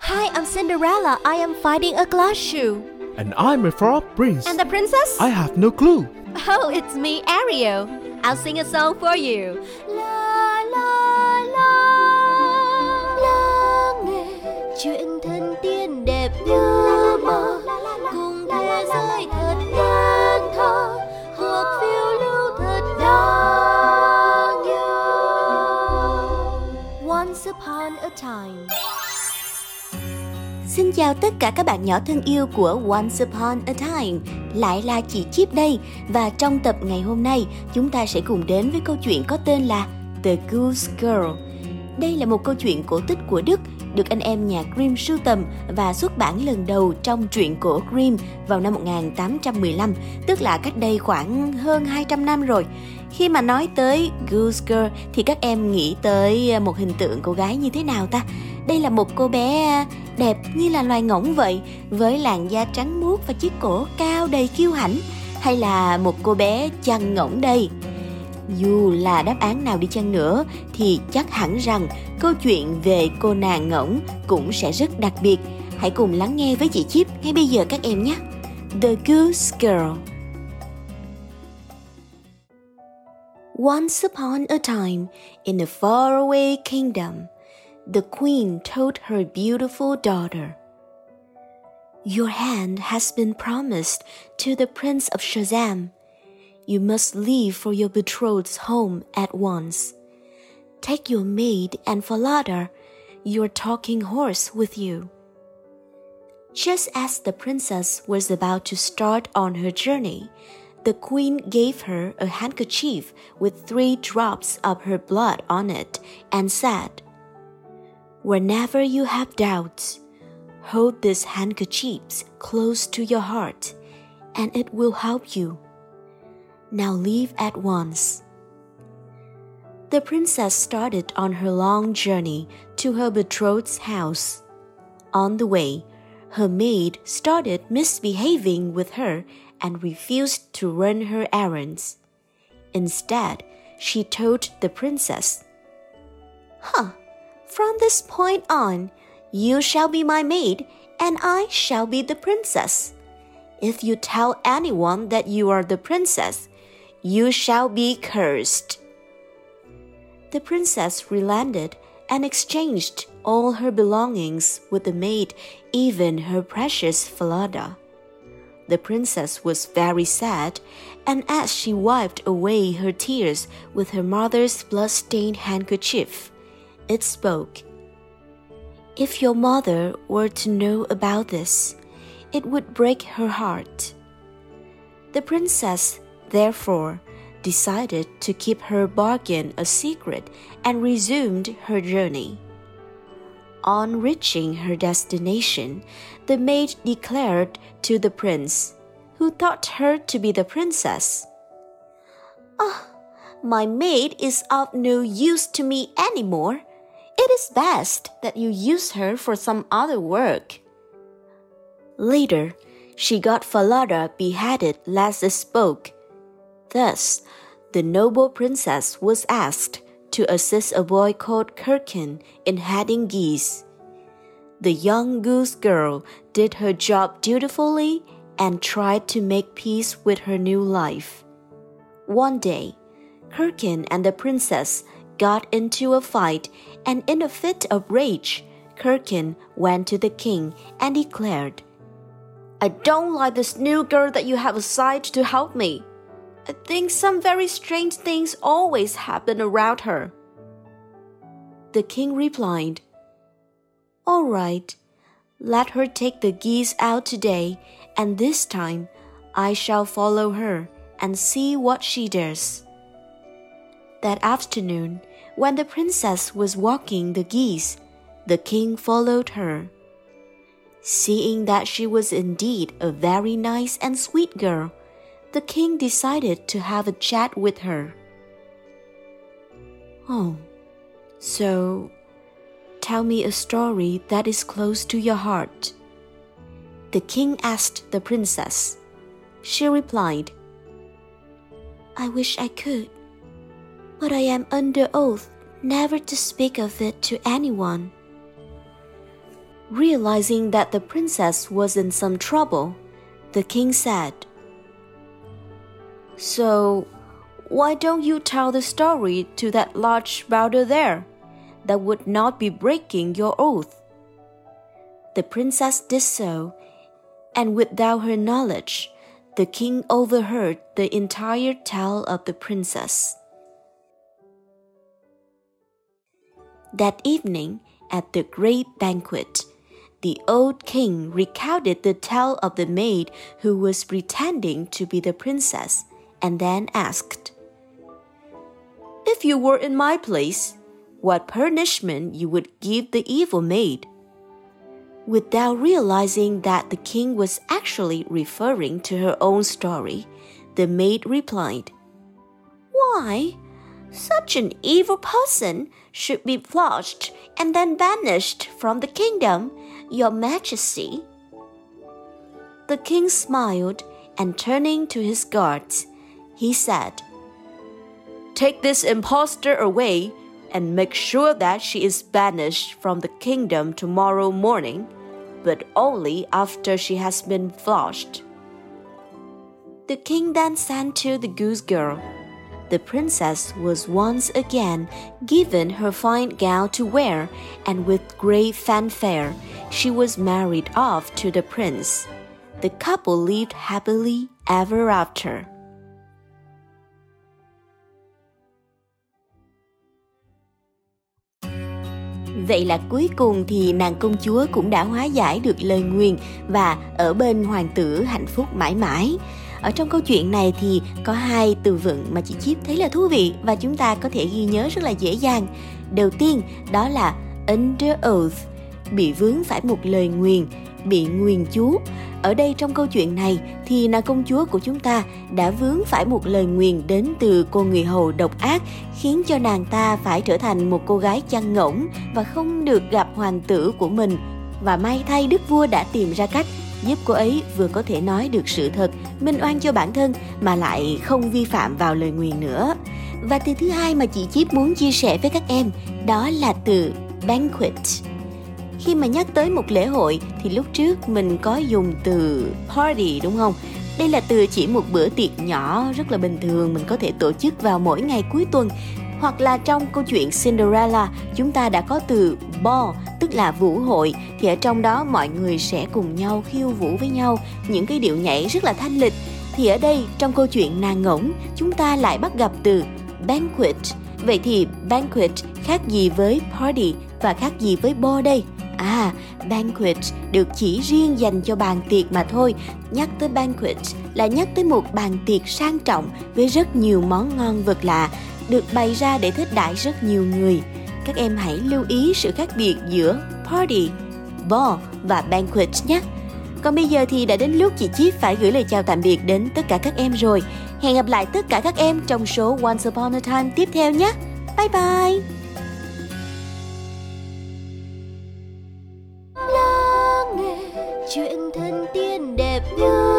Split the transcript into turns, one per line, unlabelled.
Hi, I'm Cinderella. I am fighting a glass shoe.
And I'm a frog prince.
And the princess?
I have no clue.
Oh, it's me, Ariel. I'll sing a song for you.
Xin chào tất cả các bạn nhỏ thân yêu của Once Upon a Time. Lại là chị Chip đây. Và trong tập ngày hôm nay, Chúng ta sẽ cùng đến với câu chuyện có tên là The Goose Girl. Đây là một câu chuyện cổ tích của Đức, Được anh em nhà Grimm sưu tầm Và xuất bản lần đầu trong truyện cổ Grimm Vào năm 1815 Tức là cách đây khoảng hơn 200 năm rồi. Khi mà nói tới Goose Girl thì các em nghĩ tới một hình tượng cô gái như thế nào ta? Đây là một cô bé à, đẹp như là loài ngỗng vậy, với làn da trắng muốt và chiếc cổ cao đầy kiêu hãnh, hay là một cô bé chăn ngỗng đây? Dù là đáp án nào đi chăng nữa thì chắc hẳn rằng câu chuyện về cô nàng ngỗng cũng sẽ rất đặc biệt. Hãy cùng lắng nghe với chị Chip ngay bây giờ các em nhé. The Goose Girl Once upon a time, in a faraway kingdom, the queen told her beautiful daughter, Your hand has been promised to the prince of Shazam. You must leave for your betrothed's home at once. Take your maid and Falada, your talking horse, with you. Just as the princess was about to start on her journey, the queen gave her a handkerchief with three drops of her blood on it and said, Whenever you have doubts, hold these handkerchiefs close to your heart, and it will help you. Now leave at once. The princess started on her long journey to her betrothed's house. On the way, her maid started misbehaving with her and refused to run her errands. Instead, she told the princess, Huh, from this point on, you shall be my maid, and I shall be the princess. If you tell anyone that you are the princess, you shall be cursed. The princess relented and exchanged all her belongings with the maid, even her precious Falada. The princess was very sad, and as she wiped away her tears with her mother's blood-stained handkerchief, it spoke. If your mother were to know about this, it would break her heart. The princess, therefore, decided to keep her bargain a secret and resumed her journey. On reaching her destination, the maid declared to the prince, who thought her to be the princess, Ah, oh, my maid is of no use to me any more. It is best that you use her for some other work. Later, she got Falada beheaded last spoke. Thus, the noble princess was asked to assist a boy called Kirkin in heading geese. The young goose girl did her job dutifully and tried to make peace with her new life. One day, Kirkin and the princess got into a fight, and in a fit of rage, Kirkin went to the king and declared, I don't like this new girl that you have assigned to help me. I think some very strange things always happen around her. The king replied, All right, let her take the geese out today, and this time I shall follow her and see what she does. That afternoon, when the princess was walking the geese, the king followed her. Seeing that she was indeed a very nice and sweet girl, the king decided to have a chat with her. Oh, so tell me a story that is close to your heart. The king asked the princess. She replied, I wish I could, but I am under oath never to speak of it to anyone. Realizing that the princess was in some trouble, the king said, So, why don't you tell the story to that large boulder there? That would not be breaking your oath. The princess did so, and without her knowledge, the king overheard the entire tale of the princess. That evening, at the great banquet, the old king recounted the tale of the maid who was pretending to be the princess and then asked, If you were in my place, what punishment you would give the evil maid? Without realizing that the king was actually referring to her own story, the maid replied, Why? Such an evil person should be flushed and then banished from the kingdom, your majesty. The king smiled and turning to his guards, he said, Take this impostor away and make sure that she is banished from the kingdom tomorrow morning but only after she has been flushed. The king then sent to the goose girl. The princess was once again given her fine gown to wear, and with great fanfare, she was married off to the prince. The couple lived happily ever after. Vậy là cuối cùng thì nàng công chúa cũng đã hóa giải được lời nguyền và ở bên hoàng tử hạnh phúc mãi mãi. Ở trong câu chuyện này thì có hai từ vựng mà chị Chip thấy là thú vị và chúng ta có thể ghi nhớ rất là dễ dàng. Đầu tiên đó là under oath, bị vướng phải một lời nguyền, bị nguyền chú. Ở đây trong câu chuyện này thì nàng công chúa của chúng ta đã vướng phải một lời nguyền đến từ cô người hầu độc ác khiến cho nàng ta phải trở thành một cô gái chăn ngỗng và không được gặp hoàng tử của mình. Và may thay đức vua đã tìm ra cách giúp cô ấy vừa có thể nói được sự thật, minh oan cho bản thân mà lại không vi phạm vào lời nguyền nữa. Và từ thứ hai mà chị Chip muốn chia sẻ với các em đó là từ banquet. Khi mà nhắc tới một lễ hội thì lúc trước mình có dùng từ party đúng không? Đây là từ chỉ một bữa tiệc nhỏ rất là bình thường mình có thể tổ chức vào mỗi ngày cuối tuần hoặc là trong câu chuyện Cinderella chúng ta đã có từ ball tức là vũ hội. Thì ở trong đó mọi người sẽ cùng nhau khiêu vũ với nhau. Những cái điệu nhảy rất là thanh lịch. Thì ở đây trong câu chuyện nàng ngỗng chúng ta lại bắt gặp từ banquet. Vậy thì banquet khác gì với party và khác gì với ball đây? À, banquet được chỉ riêng dành cho bàn tiệc mà thôi. Nhắc tới banquet là nhắc tới một bàn tiệc sang trọng với rất nhiều món ngon vật lạ, được bày ra để thích đãi rất nhiều người. Các em hãy lưu ý sự khác biệt giữa party, ball và banquet nhé. Còn bây giờ thì đã đến lúc chị Chip phải gửi lời chào tạm biệt đến tất cả các em rồi. Hẹn gặp lại tất cả các em trong số Once Upon a Time tiếp theo nhé. Bye bye!
chuyện thân tiên đẹp như